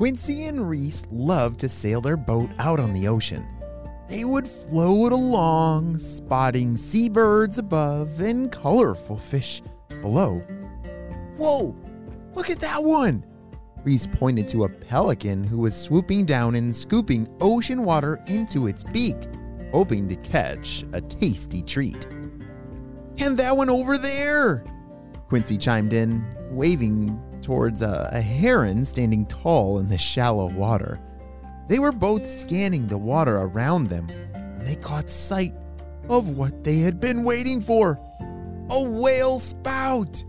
Quincy and Reese loved to sail their boat out on the ocean. They would float along, spotting seabirds above and colorful fish below. Whoa, look at that one! Reese pointed to a pelican who was swooping down and scooping ocean water into its beak, hoping to catch a tasty treat. And that one over there! Quincy chimed in, waving towards a, a heron standing tall in the shallow water. They were both scanning the water around them when they caught sight of what they had been waiting for a whale spout.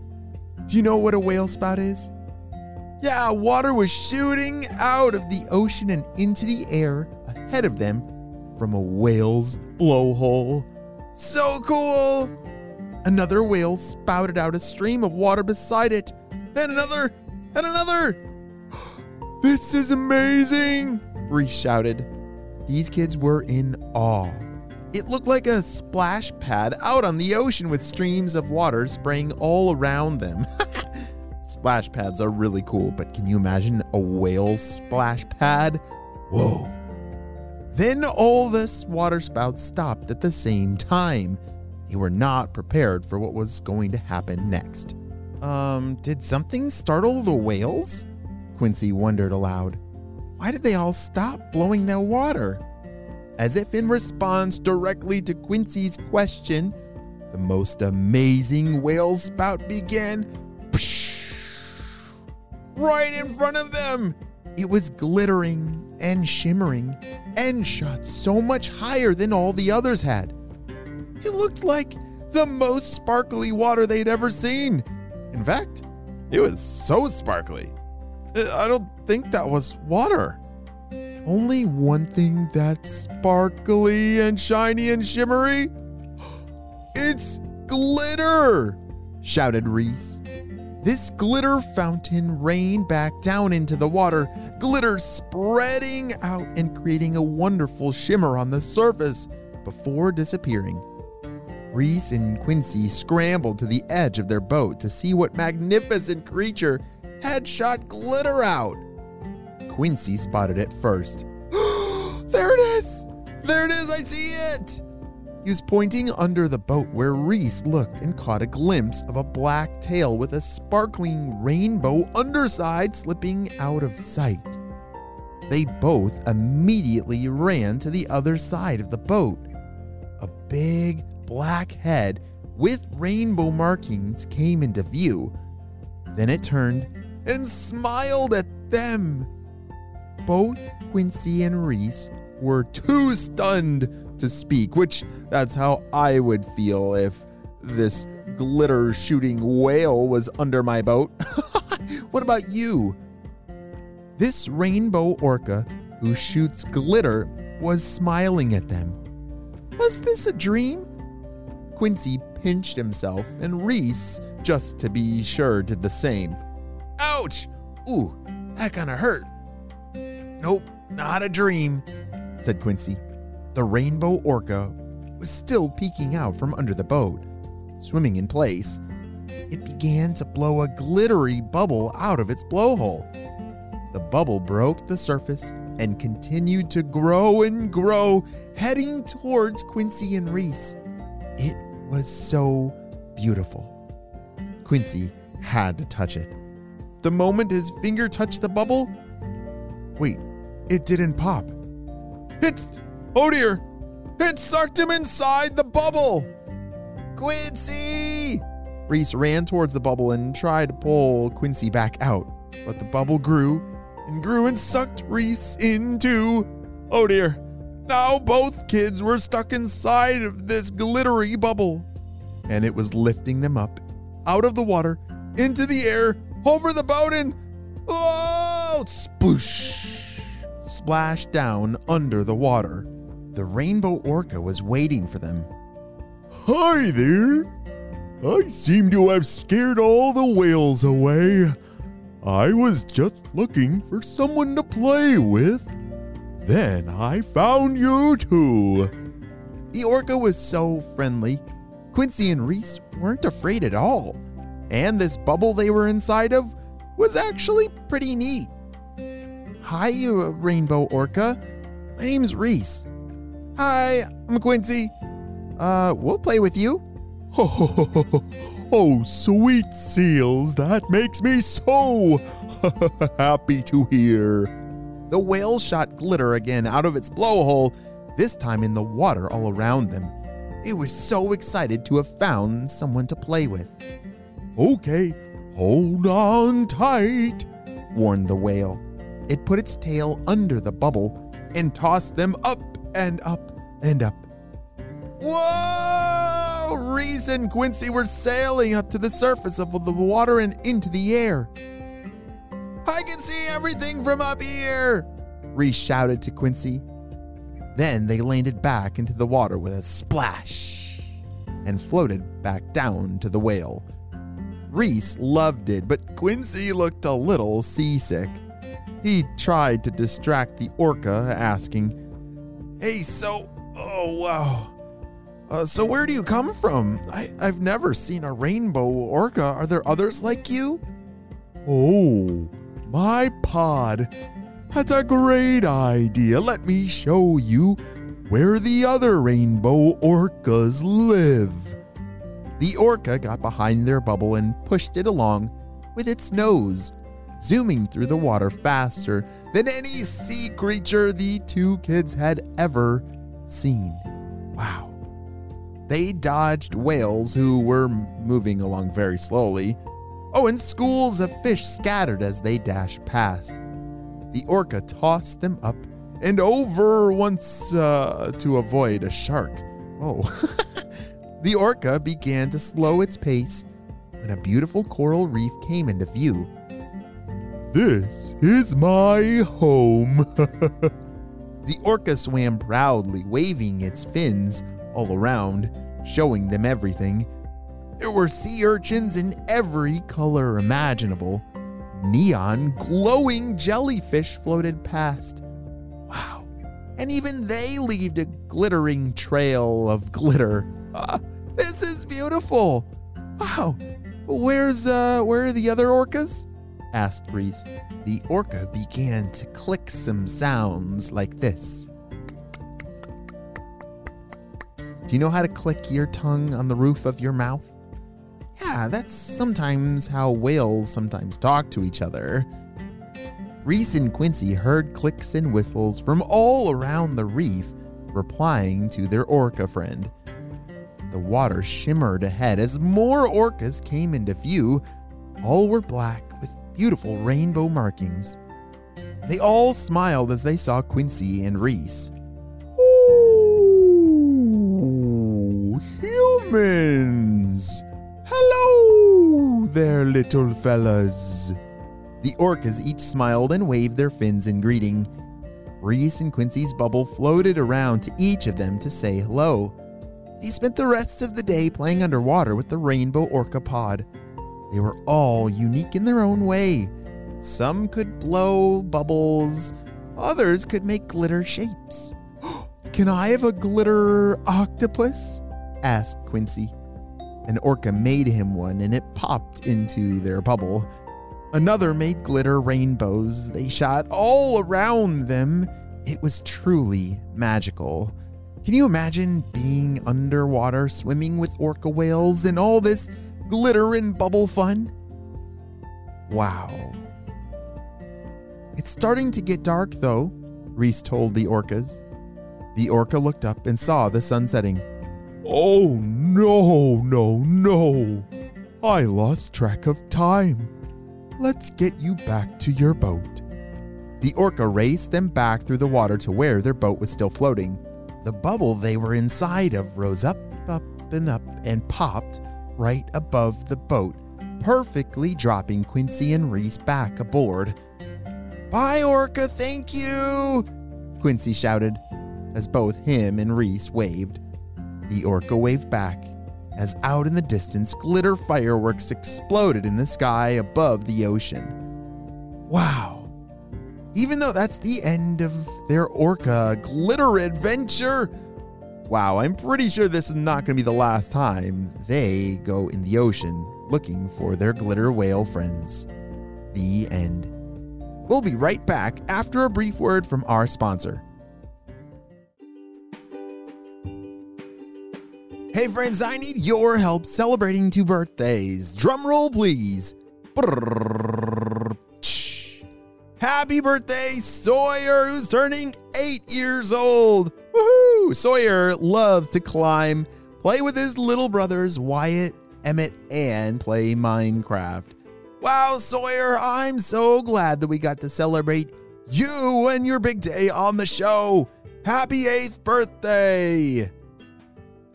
Do you know what a whale spout is? Yeah, water was shooting out of the ocean and into the air ahead of them from a whale's blowhole. So cool! Another whale spouted out a stream of water beside it then another, and another. This is amazing, Reese shouted. These kids were in awe. It looked like a splash pad out on the ocean with streams of water spraying all around them. splash pads are really cool, but can you imagine a whale splash pad? Whoa. Then all the water spouts stopped at the same time. They were not prepared for what was going to happen next. Um, did something startle the whales? Quincy wondered aloud. Why did they all stop blowing their water? As if in response directly to Quincy's question, the most amazing whale spout began. Right in front of them! It was glittering and shimmering and shot so much higher than all the others had. It looked like the most sparkly water they'd ever seen in fact, it was so sparkly. Uh, I don't think that was water. Only one thing that's sparkly and shiny and shimmery. It's glitter! shouted Reese. This glitter fountain rained back down into the water, glitter spreading out and creating a wonderful shimmer on the surface before disappearing. Reese and Quincy scrambled to the edge of their boat to see what magnificent creature had shot glitter out. Quincy spotted it first. there it is! There it is, I see it! He was pointing under the boat where Reese looked and caught a glimpse of a black tail with a sparkling rainbow underside slipping out of sight. They both immediately ran to the other side of the boat. A big, black head with rainbow markings came into view. Then it turned and smiled at them. Both Quincy and Reese were too stunned to speak, which that's how I would feel if this glitter shooting whale was under my boat. what about you? This rainbow orca who shoots glitter was smiling at them. Was this a dream? Quincy pinched himself, and Reese, just to be sure, did the same. Ouch! Ooh, that kinda hurt. Nope, not a dream, said Quincy. The rainbow orca was still peeking out from under the boat, swimming in place. It began to blow a glittery bubble out of its blowhole. The bubble broke the surface and continued to grow and grow, heading towards Quincy and Reese. It was so beautiful. Quincy had to touch it. The moment his finger touched the bubble, wait, it didn't pop. It's, oh dear, it sucked him inside the bubble. Quincy! Reese ran towards the bubble and tried to pull Quincy back out, but the bubble grew and grew and sucked Reese into. Oh dear. Now both kids were stuck inside of this glittery bubble, and it was lifting them up out of the water into the air over the boat and oh, sploosh, splashed down under the water. The rainbow orca was waiting for them. Hi there. I seem to have scared all the whales away. I was just looking for someone to play with. Then I found you too. The orca was so friendly. Quincy and Reese weren't afraid at all. And this bubble they were inside of was actually pretty neat. Hi, you rainbow orca. My name's Reese. Hi, I'm Quincy. Uh, we'll play with you. Oh, oh, sweet seals, that makes me so happy to hear. The whale shot glitter again out of its blowhole, this time in the water all around them. It was so excited to have found someone to play with. Okay, hold on tight, warned the whale. It put its tail under the bubble and tossed them up and up and up. Whoa! Reese and Quincy were sailing up to the surface of the water and into the air. I can see everything from up here, Reese shouted to Quincy. Then they landed back into the water with a splash and floated back down to the whale. Reese loved it, but Quincy looked a little seasick. He tried to distract the orca, asking, Hey, so, oh wow. Uh, so, where do you come from? I, I've never seen a rainbow orca. Are there others like you? Oh, my pod. That's a great idea. Let me show you where the other rainbow orcas live. The orca got behind their bubble and pushed it along with its nose, zooming through the water faster than any sea creature the two kids had ever seen. Wow. They dodged whales who were moving along very slowly. Oh, and schools of fish scattered as they dashed past. The orca tossed them up and over once uh, to avoid a shark. Oh. The orca began to slow its pace when a beautiful coral reef came into view. This is my home. the orca swam proudly, waving its fins all around, showing them everything. There were sea urchins in every color imaginable. Neon, glowing jellyfish floated past. Wow. And even they leaved a glittering trail of glitter. Ah, this is beautiful. Wow. Where's uh where are the other orcas? asked Reese. The orca began to click some sounds like this. Do you know how to click your tongue on the roof of your mouth? Yeah, that's sometimes how whales sometimes talk to each other. Reese and Quincy heard clicks and whistles from all around the reef, replying to their orca friend. The water shimmered ahead as more orcas came into view. All were black with beautiful rainbow markings. They all smiled as they saw Quincy and Reese. Oh, humans! Hello there, little fellas. The orcas each smiled and waved their fins in greeting. Reese and Quincy's bubble floated around to each of them to say hello. They spent the rest of the day playing underwater with the rainbow orca pod. They were all unique in their own way. Some could blow bubbles, others could make glitter shapes. Can I have a glitter octopus? asked Quincy. An orca made him one and it popped into their bubble. Another made glitter rainbows. They shot all around them. It was truly magical. Can you imagine being underwater swimming with orca whales and all this glitter and bubble fun? Wow. It's starting to get dark though, Reese told the orcas. The orca looked up and saw the sun setting. Oh no, no, no. I lost track of time. Let's get you back to your boat. The orca raced them back through the water to where their boat was still floating. The bubble they were inside of rose up, up, and up and popped right above the boat, perfectly dropping Quincy and Reese back aboard. Bye, Orca, thank you! Quincy shouted as both him and Reese waved. The orca waved back as out in the distance glitter fireworks exploded in the sky above the ocean. Wow. Even though that's the end of their orca glitter adventure, wow, I'm pretty sure this is not going to be the last time they go in the ocean looking for their glitter whale friends. The end. We'll be right back after a brief word from our sponsor. Hey friends, I need your help celebrating two birthdays. Drum roll, please. Happy birthday, Sawyer, who's turning eight years old. Woohoo! Sawyer loves to climb, play with his little brothers, Wyatt, Emmett, and play Minecraft. Wow, Sawyer, I'm so glad that we got to celebrate you and your big day on the show. Happy eighth birthday!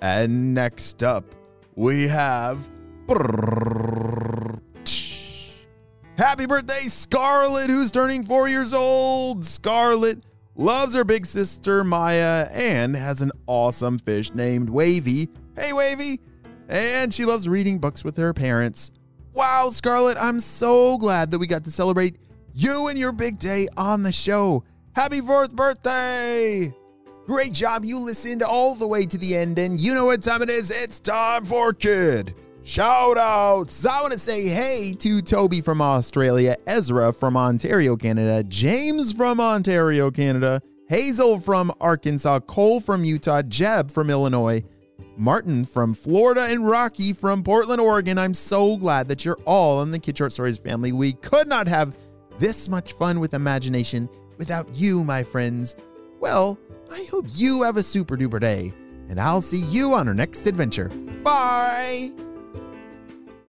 And next up, we have. Happy birthday, Scarlett, who's turning four years old. Scarlett loves her big sister, Maya, and has an awesome fish named Wavy. Hey, Wavy! And she loves reading books with her parents. Wow, Scarlett, I'm so glad that we got to celebrate you and your big day on the show. Happy fourth birthday! Great job. You listened all the way to the end, and you know what time it is. It's time for Kid Shout outs. I want to say hey to Toby from Australia, Ezra from Ontario, Canada, James from Ontario, Canada, Hazel from Arkansas, Cole from Utah, Jeb from Illinois, Martin from Florida, and Rocky from Portland, Oregon. I'm so glad that you're all in the Kid Short Stories family. We could not have this much fun with imagination without you, my friends. Well, I hope you have a super duper day, and I'll see you on our next adventure. Bye!